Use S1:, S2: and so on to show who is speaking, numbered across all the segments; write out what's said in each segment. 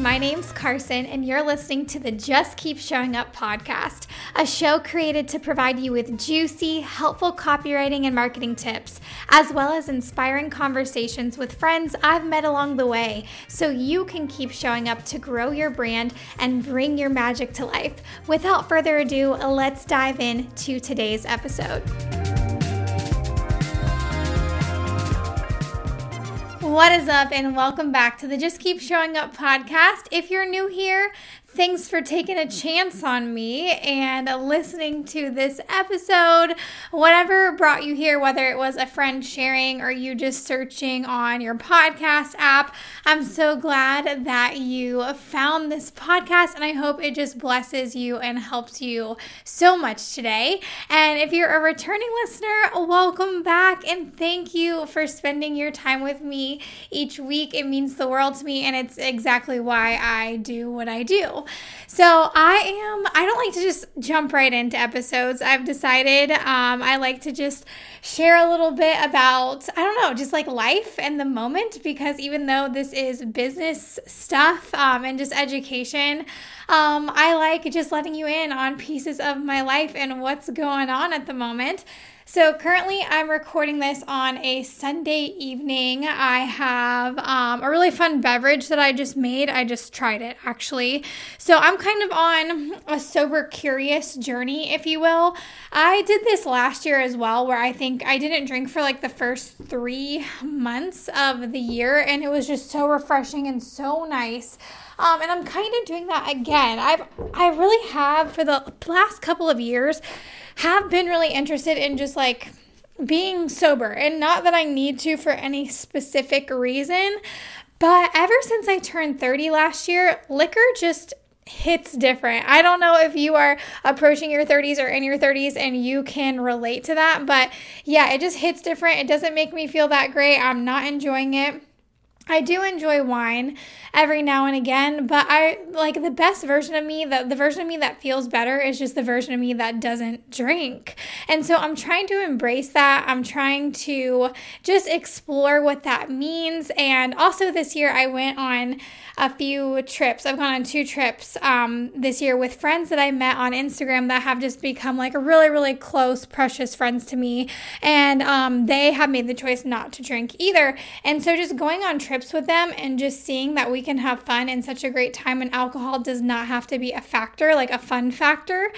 S1: my name's Carson, and you're listening to the Just Keep Showing Up podcast, a show created to provide you with juicy, helpful copywriting and marketing tips, as well as inspiring conversations with friends I've met along the way, so you can keep showing up to grow your brand and bring your magic to life. Without further ado, let's dive in to today's episode. What is up, and welcome back to the Just Keep Showing Up podcast. If you're new here, Thanks for taking a chance on me and listening to this episode. Whatever brought you here, whether it was a friend sharing or you just searching on your podcast app, I'm so glad that you found this podcast and I hope it just blesses you and helps you so much today. And if you're a returning listener, welcome back and thank you for spending your time with me each week. It means the world to me and it's exactly why I do what I do. So I am, I don't like to just jump right into episodes. I've decided um, I like to just share a little bit about, I don't know, just like life and the moment because even though this is business stuff um, and just education, um, I like just letting you in on pieces of my life and what's going on at the moment. So currently, I'm recording this on a Sunday evening. I have um, a really fun beverage that I just made. I just tried it actually. So I'm kind of on a sober curious journey, if you will. I did this last year as well, where I think I didn't drink for like the first three months of the year, and it was just so refreshing and so nice. Um, and I'm kind of doing that again. I've I really have for the last couple of years have been really interested in just like being sober and not that I need to for any specific reason, but ever since I turned 30 last year, liquor just hits different. I don't know if you are approaching your 30s or in your 30s and you can relate to that, but yeah, it just hits different. It doesn't make me feel that great. I'm not enjoying it. I do enjoy wine every now and again, but I like the best version of me, the, the version of me that feels better is just the version of me that doesn't drink. And so I'm trying to embrace that. I'm trying to just explore what that means. And also this year, I went on a few trips. I've gone on two trips um, this year with friends that I met on Instagram that have just become like really, really close, precious friends to me. And um, they have made the choice not to drink either. And so just going on trips with them and just seeing that we can have fun and such a great time and alcohol does not have to be a factor, like a fun factor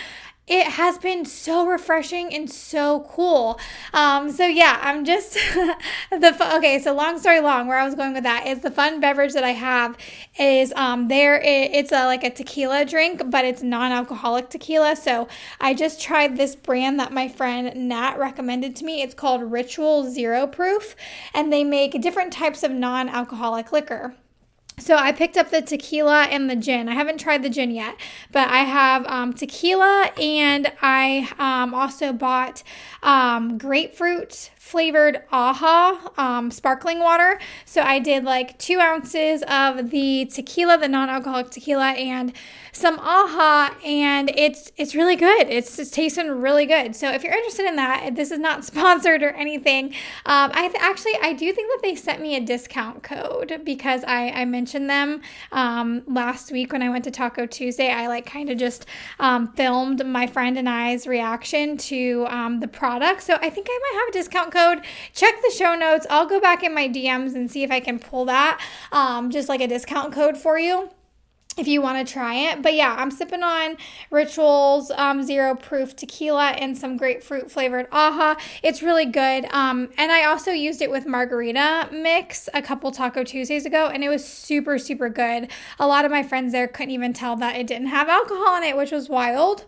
S1: it has been so refreshing and so cool. Um, so yeah, I'm just the okay. So long story long, where I was going with that is the fun beverage that I have is um there. It, it's a like a tequila drink, but it's non-alcoholic tequila. So I just tried this brand that my friend Nat recommended to me. It's called Ritual Zero Proof, and they make different types of non-alcoholic liquor. So I picked up the tequila and the gin. I haven't tried the gin yet, but I have um, tequila and I um, also bought um, grapefruit flavored aha um, sparkling water. So I did like two ounces of the tequila, the non-alcoholic tequila, and some aha, and it's it's really good. It's, it's tasting really good. So if you're interested in that, this is not sponsored or anything. Um, I th- actually I do think that they sent me a discount code because I I mentioned them um, last week when I went to Taco Tuesday. I like kind of just um, filmed my friend and I's reaction to um, the product. So I think I might have a discount code. Check the show notes. I'll go back in my DMs and see if I can pull that, um, just like a discount code for you if you want to try it. But yeah, I'm sipping on Rituals um, Zero Proof Tequila and some grapefruit flavored aha. It's really good. Um, and I also used it with margarita mix a couple Taco Tuesdays ago, and it was super, super good. A lot of my friends there couldn't even tell that it didn't have alcohol in it, which was wild.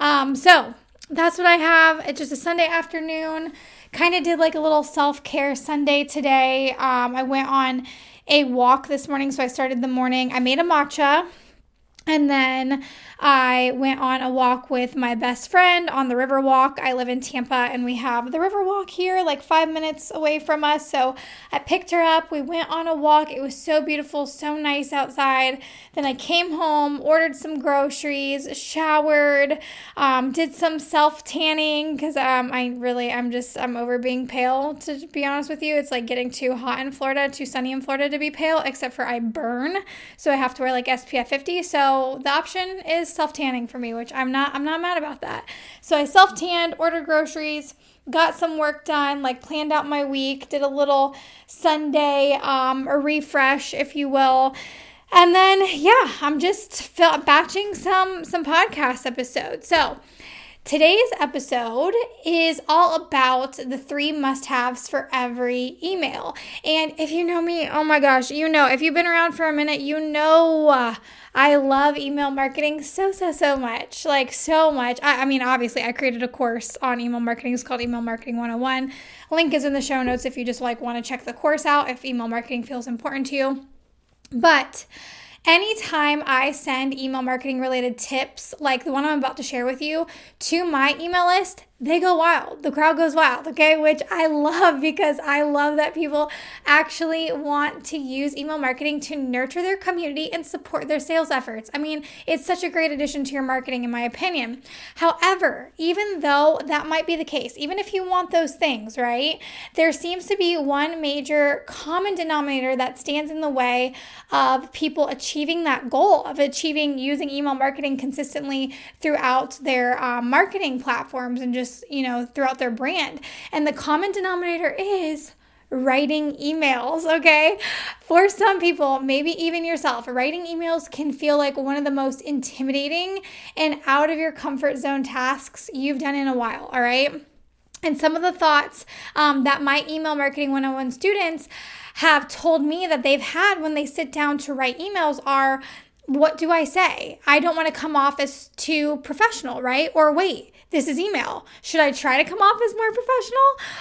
S1: Um, so that's what I have. It's just a Sunday afternoon. Kind of did like a little self care Sunday today. Um, I went on a walk this morning, so I started the morning. I made a matcha. And then I went on a walk with my best friend on the river walk. I live in Tampa and we have the river walk here, like five minutes away from us. So I picked her up. We went on a walk. It was so beautiful, so nice outside. Then I came home, ordered some groceries, showered, um, did some self tanning because um, I really, I'm just, I'm over being pale to be honest with you. It's like getting too hot in Florida, too sunny in Florida to be pale, except for I burn. So I have to wear like SPF 50. So the option is self tanning for me, which I'm not I'm not mad about that. So I self tanned, ordered groceries, got some work done, like planned out my week, did a little Sunday um, a refresh, if you will. And then yeah, I'm just batching some some podcast episodes. So Today's episode is all about the three must haves for every email. And if you know me, oh my gosh, you know, if you've been around for a minute, you know uh, I love email marketing so, so, so much. Like, so much. I, I mean, obviously, I created a course on email marketing. It's called Email Marketing 101. Link is in the show notes if you just like want to check the course out if email marketing feels important to you. But anytime I send email marketing related tips, like the one I'm about to share with you, to my email list, they go wild. The crowd goes wild, okay? Which I love because I love that people actually want to use email marketing to nurture their community and support their sales efforts. I mean, it's such a great addition to your marketing, in my opinion. However, even though that might be the case, even if you want those things, right, there seems to be one major common denominator that stands in the way of people achieving that goal of achieving using email marketing consistently throughout their um, marketing platforms and just just, you know, throughout their brand. And the common denominator is writing emails, okay? For some people, maybe even yourself, writing emails can feel like one of the most intimidating and out of your comfort zone tasks you've done in a while, all right? And some of the thoughts um, that my email marketing 101 students have told me that they've had when they sit down to write emails are what do I say? I don't want to come off as too professional, right? Or wait, this is email. Should I try to come off as more professional?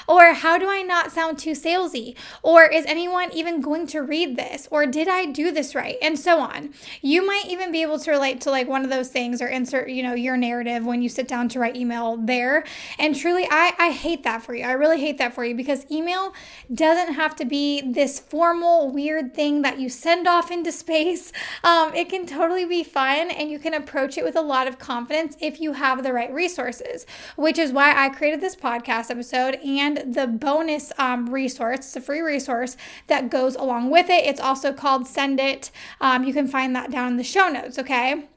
S1: Or how do I not sound too salesy? Or is anyone even going to read this? Or did I do this right? And so on. You might even be able to relate to like one of those things or insert, you know, your narrative when you sit down to write email there. And truly, I, I hate that for you. I really hate that for you because email doesn't have to be this formal, weird thing that you send off into space. Um, it can totally be fun and you can approach it with a lot of confidence if you have the right resources resources, which is why I created this podcast episode and the bonus um, resource. It's a free resource that goes along with it. It's also called Send It. Um, you can find that down in the show notes, okay?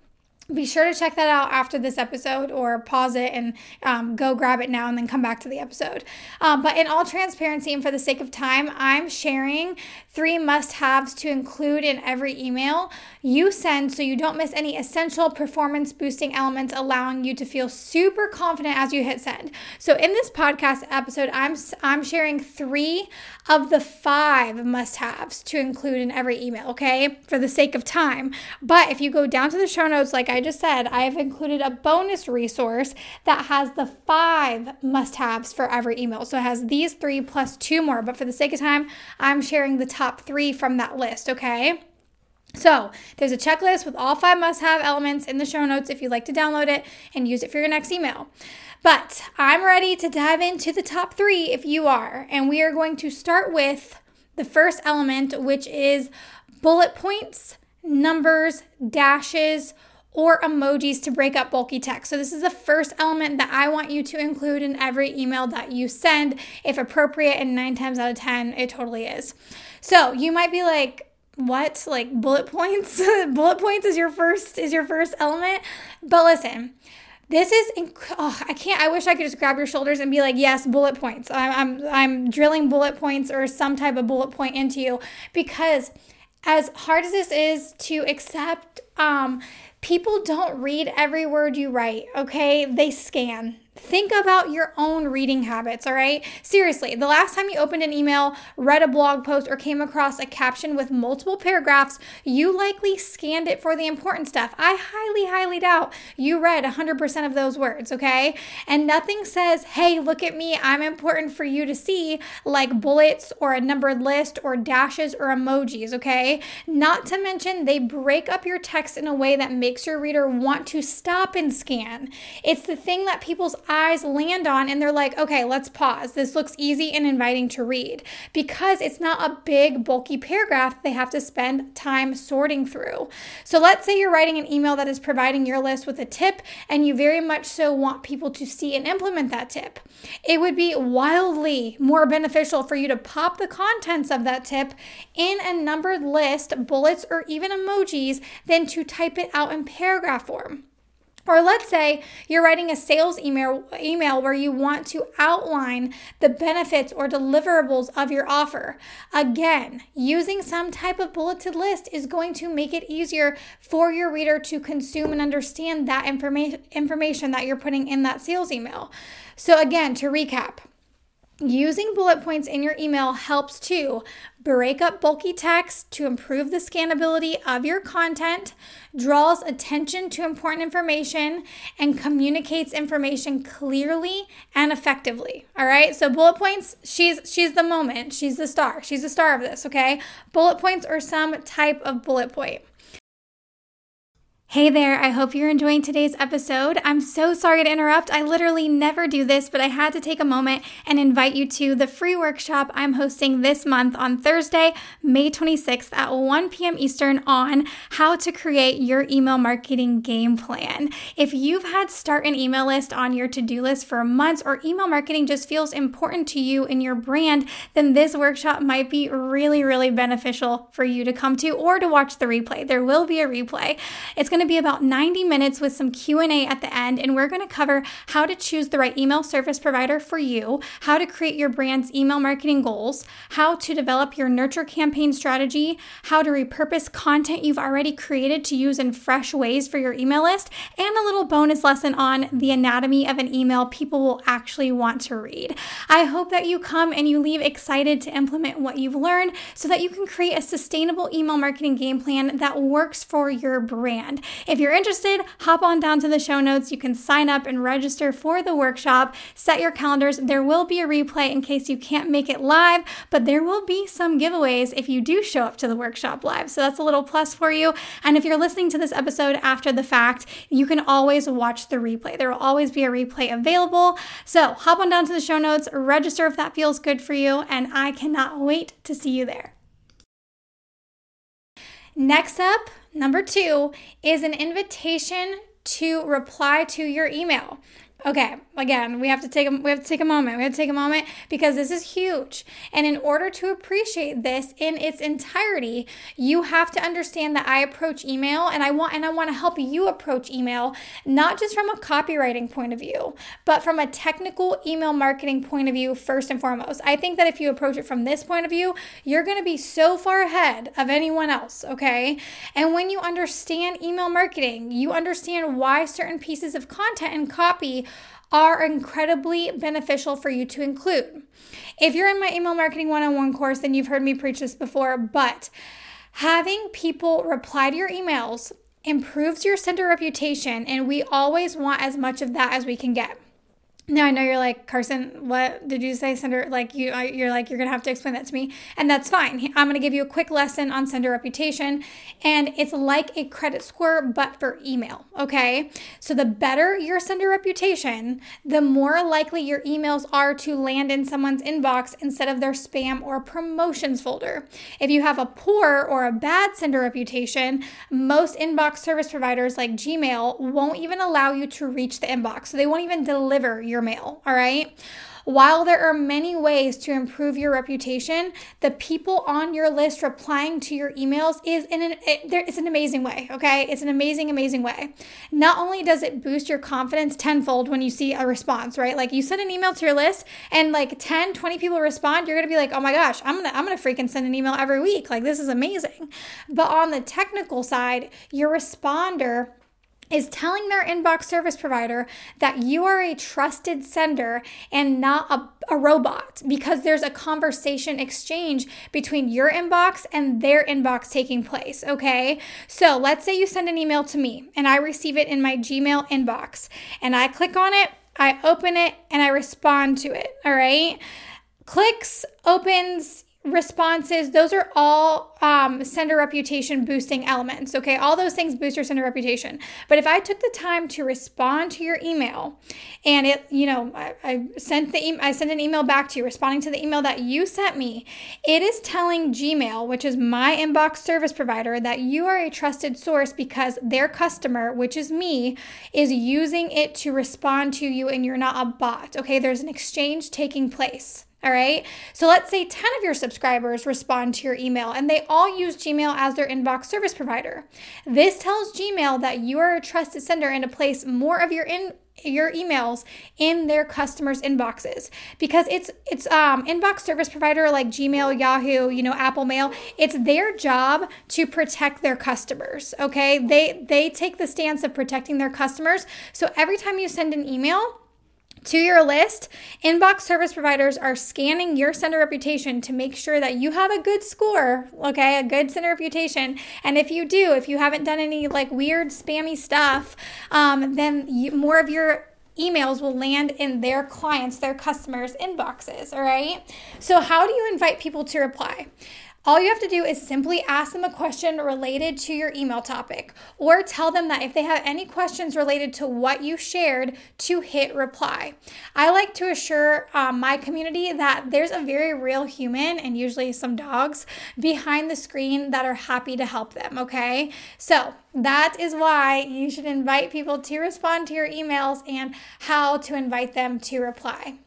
S1: Be sure to check that out after this episode or pause it and um, go grab it now and then come back to the episode. Um, but in all transparency and for the sake of time, I'm sharing three must haves to include in every email you send so you don't miss any essential performance boosting elements, allowing you to feel super confident as you hit send. So in this podcast episode, I'm, I'm sharing three of the five must haves to include in every email, okay, for the sake of time. But if you go down to the show notes, like I just said, I have included a bonus resource that has the five must haves for every email. So it has these three plus two more. But for the sake of time, I'm sharing the top three from that list, okay? So, there's a checklist with all five must have elements in the show notes if you'd like to download it and use it for your next email. But I'm ready to dive into the top three if you are. And we are going to start with the first element, which is bullet points, numbers, dashes, or emojis to break up bulky text. So, this is the first element that I want you to include in every email that you send, if appropriate, and nine times out of 10, it totally is. So, you might be like, what like bullet points bullet points is your first is your first element but listen this is inc- oh, i can't i wish i could just grab your shoulders and be like yes bullet points I'm, I'm i'm drilling bullet points or some type of bullet point into you because as hard as this is to accept um people don't read every word you write, okay? They scan. Think about your own reading habits, all right? Seriously, the last time you opened an email, read a blog post, or came across a caption with multiple paragraphs, you likely scanned it for the important stuff. I highly, highly doubt you read 100% of those words, okay? And nothing says, hey, look at me, I'm important for you to see, like bullets or a numbered list or dashes or emojis, okay? Not to mention, they break up your text in a way that makes your reader want to stop and scan. It's the thing that people's eyes land on and they're like, okay, let's pause. This looks easy and inviting to read because it's not a big, bulky paragraph they have to spend time sorting through. So let's say you're writing an email that is providing your list with a tip and you very much so want people to see and implement that tip. It would be wildly more beneficial for you to pop the contents of that tip in a numbered list, bullets, or even emojis than to type it out in paragraph form. Or let's say you're writing a sales email, email where you want to outline the benefits or deliverables of your offer. Again, using some type of bulleted list is going to make it easier for your reader to consume and understand that information information that you're putting in that sales email. So again, to recap, Using bullet points in your email helps to break up bulky text to improve the scannability of your content, draws attention to important information, and communicates information clearly and effectively. All right? So bullet points, she's she's the moment. She's the star. She's the star of this, okay? Bullet points or some type of bullet point. Hey there, I hope you're enjoying today's episode. I'm so sorry to interrupt. I literally never do this, but I had to take a moment and invite you to the free workshop I'm hosting this month on Thursday, May 26th at 1 p.m. Eastern on how to create your email marketing game plan. If you've had start an email list on your to do list for months or email marketing just feels important to you and your brand, then this workshop might be really, really beneficial for you to come to or to watch the replay. There will be a replay. It's going going to be about 90 minutes with some Q&A at the end and we're going to cover how to choose the right email service provider for you, how to create your brand's email marketing goals, how to develop your nurture campaign strategy, how to repurpose content you've already created to use in fresh ways for your email list, and a little bonus lesson on the anatomy of an email people will actually want to read. I hope that you come and you leave excited to implement what you've learned so that you can create a sustainable email marketing game plan that works for your brand. If you're interested, hop on down to the show notes. You can sign up and register for the workshop. Set your calendars. There will be a replay in case you can't make it live, but there will be some giveaways if you do show up to the workshop live. So that's a little plus for you. And if you're listening to this episode after the fact, you can always watch the replay. There will always be a replay available. So hop on down to the show notes, register if that feels good for you, and I cannot wait to see you there. Next up, number two, is an invitation to reply to your email. Okay, again, we have to take a, we have to take a moment. We have to take a moment because this is huge. And in order to appreciate this in its entirety, you have to understand that I approach email and I want and I want to help you approach email not just from a copywriting point of view, but from a technical email marketing point of view first and foremost. I think that if you approach it from this point of view, you're going to be so far ahead of anyone else, okay? And when you understand email marketing, you understand why certain pieces of content and copy are incredibly beneficial for you to include. If you're in my email marketing one on one course, then you've heard me preach this before, but having people reply to your emails improves your sender reputation, and we always want as much of that as we can get. Now I know you're like Carson. What did you say, sender? Like you, you're like you're gonna have to explain that to me, and that's fine. I'm gonna give you a quick lesson on sender reputation, and it's like a credit score, but for email. Okay, so the better your sender reputation, the more likely your emails are to land in someone's inbox instead of their spam or promotions folder. If you have a poor or a bad sender reputation, most inbox service providers like Gmail won't even allow you to reach the inbox, so they won't even deliver your your mail, all right? While there are many ways to improve your reputation, the people on your list replying to your emails is in an it, it's an amazing way, okay? It's an amazing amazing way. Not only does it boost your confidence tenfold when you see a response, right? Like you send an email to your list and like 10, 20 people respond, you're going to be like, "Oh my gosh, I'm going to I'm going to freaking send an email every week. Like this is amazing." But on the technical side, your responder is telling their inbox service provider that you are a trusted sender and not a, a, robot because there's a conversation exchange between your inbox and their inbox taking place. Okay. So let's say you send an email to me and I receive it in my Gmail inbox and I click on it, I open it, and I respond to it. All right. Clicks, opens, responses, those are all um, sender reputation boosting elements. Okay, all those things boost your sender reputation. But if I took the time to respond to your email, and it, you know, I, I sent the e- I sent an email back to you, responding to the email that you sent me, it is telling Gmail, which is my inbox service provider, that you are a trusted source because their customer, which is me, is using it to respond to you, and you're not a bot. Okay, there's an exchange taking place. All right. So let's say 10 of your subscribers respond to your email and they all use Gmail as their inbox service provider. This tells Gmail that you are a trusted sender and to place more of your in your emails in their customers' inboxes because it's it's um inbox service provider like Gmail, Yahoo, you know, Apple Mail. It's their job to protect their customers. Okay, they they take the stance of protecting their customers. So every time you send an email, to your list, inbox service providers are scanning your sender reputation to make sure that you have a good score, okay, a good sender reputation. And if you do, if you haven't done any like weird spammy stuff, um, then you, more of your emails will land in their clients, their customers' inboxes, all right? So, how do you invite people to reply? All you have to do is simply ask them a question related to your email topic, or tell them that if they have any questions related to what you shared, to hit reply. I like to assure um, my community that there's a very real human, and usually some dogs, behind the screen that are happy to help them, okay? So, that is why you should invite people to respond to your emails and how to invite them to reply.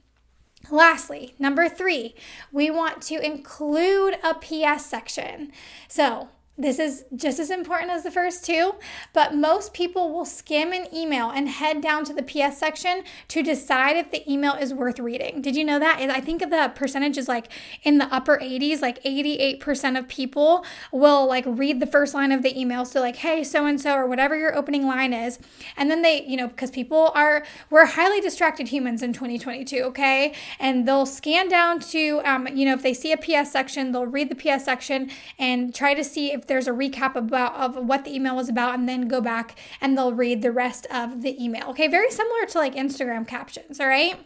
S1: Lastly, number three, we want to include a PS section. So, this is just as important as the first two, but most people will skim an email and head down to the PS section to decide if the email is worth reading. Did you know that? I think the percentage is like in the upper 80s, like 88% of people will like read the first line of the email. So, like, hey, so and so, or whatever your opening line is. And then they, you know, because people are, we're highly distracted humans in 2022, okay? And they'll scan down to, um, you know, if they see a PS section, they'll read the PS section and try to see if there's a recap about of what the email was about and then go back and they'll read the rest of the email. Okay, very similar to like Instagram captions, all right?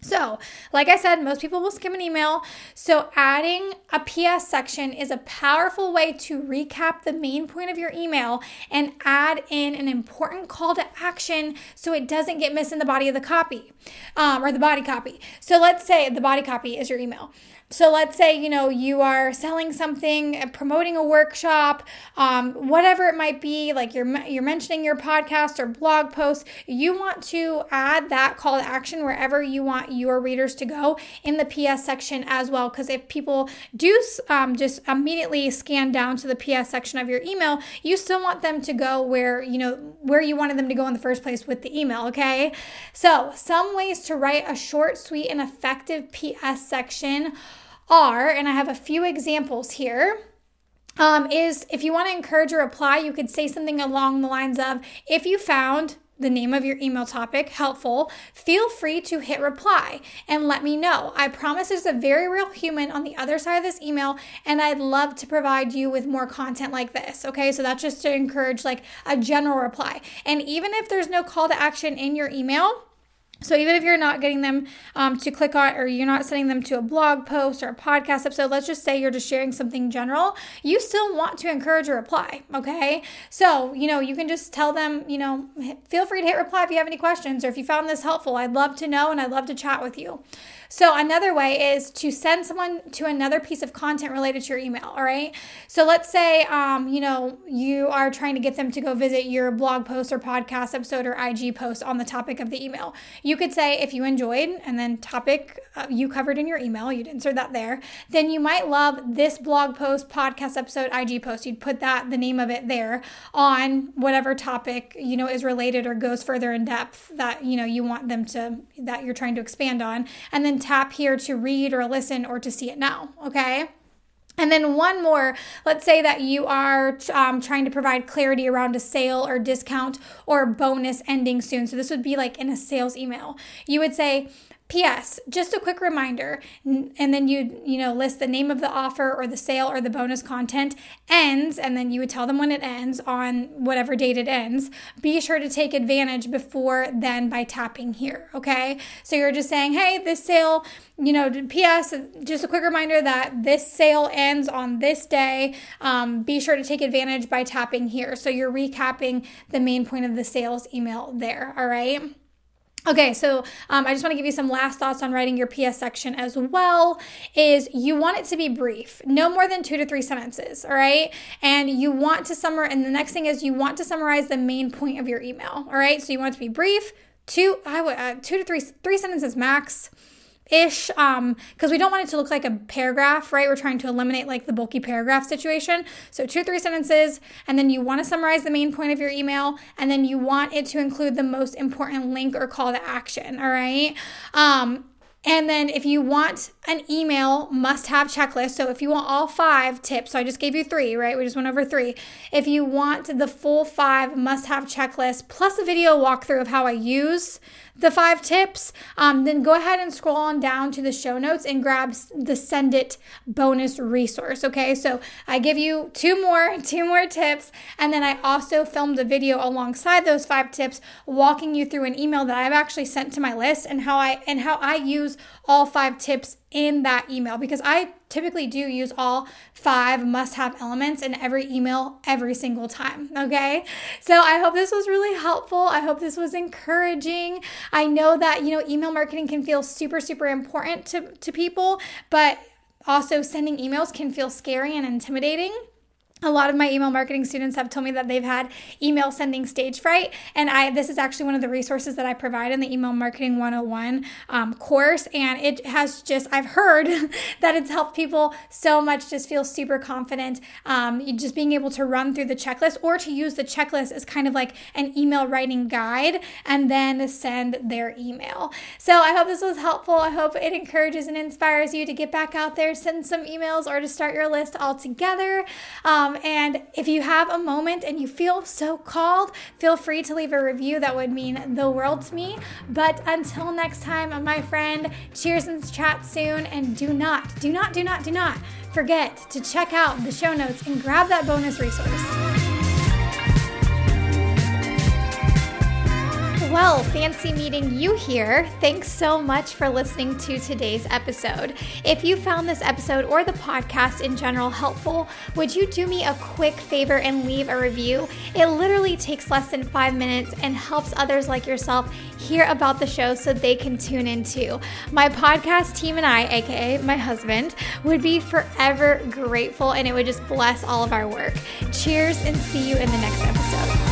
S1: So, like I said, most people will skim an email. So, adding a PS section is a powerful way to recap the main point of your email and add in an important call to action so it doesn't get missed in the body of the copy um, or the body copy. So, let's say the body copy is your email. So let's say you know you are selling something, uh, promoting a workshop, um, whatever it might be. Like you're you're mentioning your podcast or blog post. You want to add that call to action wherever you want your readers to go in the PS section as well. Because if people do um, just immediately scan down to the PS section of your email, you still want them to go where you know where you wanted them to go in the first place with the email. Okay, so some ways to write a short, sweet, and effective PS section are, and I have a few examples here. Um, is if you want to encourage a reply, you could say something along the lines of, if you found the name of your email topic helpful, feel free to hit reply and let me know. I promise there's a very real human on the other side of this email, and I'd love to provide you with more content like this. Okay, so that's just to encourage like a general reply. And even if there's no call to action in your email, so even if you're not getting them um, to click on, or you're not sending them to a blog post or a podcast episode, let's just say you're just sharing something general, you still want to encourage a reply. Okay. So, you know, you can just tell them, you know, feel free to hit reply if you have any questions or if you found this helpful. I'd love to know and I'd love to chat with you. So, another way is to send someone to another piece of content related to your email. All right. So, let's say, um, you know, you are trying to get them to go visit your blog post or podcast episode or IG post on the topic of the email. You could say, if you enjoyed, and then topic uh, you covered in your email, you'd insert that there. Then you might love this blog post, podcast episode, IG post. You'd put that, the name of it there on whatever topic, you know, is related or goes further in depth that, you know, you want them to, that you're trying to expand on. And then tap here to read or listen or to see it now. Okay. And then one more, let's say that you are um, trying to provide clarity around a sale or discount or bonus ending soon. So this would be like in a sales email. You would say, P.S. Just a quick reminder, and then you you know list the name of the offer or the sale or the bonus content ends, and then you would tell them when it ends on whatever date it ends. Be sure to take advantage before then by tapping here. Okay, so you're just saying, hey, this sale, you know, P.S. Just a quick reminder that this sale ends on this day. Um, be sure to take advantage by tapping here. So you're recapping the main point of the sales email there. All right. Okay, so um, I just want to give you some last thoughts on writing your PS section as well. Is you want it to be brief, no more than two to three sentences, all right? And you want to summarize, and the next thing is you want to summarize the main point of your email, all right? So you want it to be brief, two, I would uh, two to three three sentences max ish um because we don't want it to look like a paragraph right we're trying to eliminate like the bulky paragraph situation so two three sentences and then you want to summarize the main point of your email and then you want it to include the most important link or call to action all right um and then if you want an email must have checklist, so if you want all five tips, so I just gave you three, right? We just went over three. If you want the full five must have checklist plus a video walkthrough of how I use the five tips, um, then go ahead and scroll on down to the show notes and grab the send it bonus resource. Okay, so I give you two more, two more tips, and then I also filmed a video alongside those five tips, walking you through an email that I've actually sent to my list and how I and how I use all five tips in that email because I typically do use all five must have elements in every email every single time. Okay. So I hope this was really helpful. I hope this was encouraging. I know that, you know, email marketing can feel super, super important to, to people, but also sending emails can feel scary and intimidating a lot of my email marketing students have told me that they've had email sending stage fright and i this is actually one of the resources that i provide in the email marketing 101 um, course and it has just i've heard that it's helped people so much just feel super confident um, just being able to run through the checklist or to use the checklist as kind of like an email writing guide and then send their email. So i hope this was helpful. I hope it encourages and inspires you to get back out there send some emails or to start your list all together um, um, and if you have a moment and you feel so called, feel free to leave a review. That would mean the world to me. But until next time, my friend, cheers and chat soon. And do not, do not, do not, do not forget to check out the show notes and grab that bonus resource. Well, fancy meeting you here. Thanks so much for listening to today's episode. If you found this episode or the podcast in general helpful, would you do me a quick favor and leave a review? It literally takes less than five minutes and helps others like yourself hear about the show so they can tune in too. My podcast team and I, aka my husband, would be forever grateful and it would just bless all of our work. Cheers and see you in the next episode.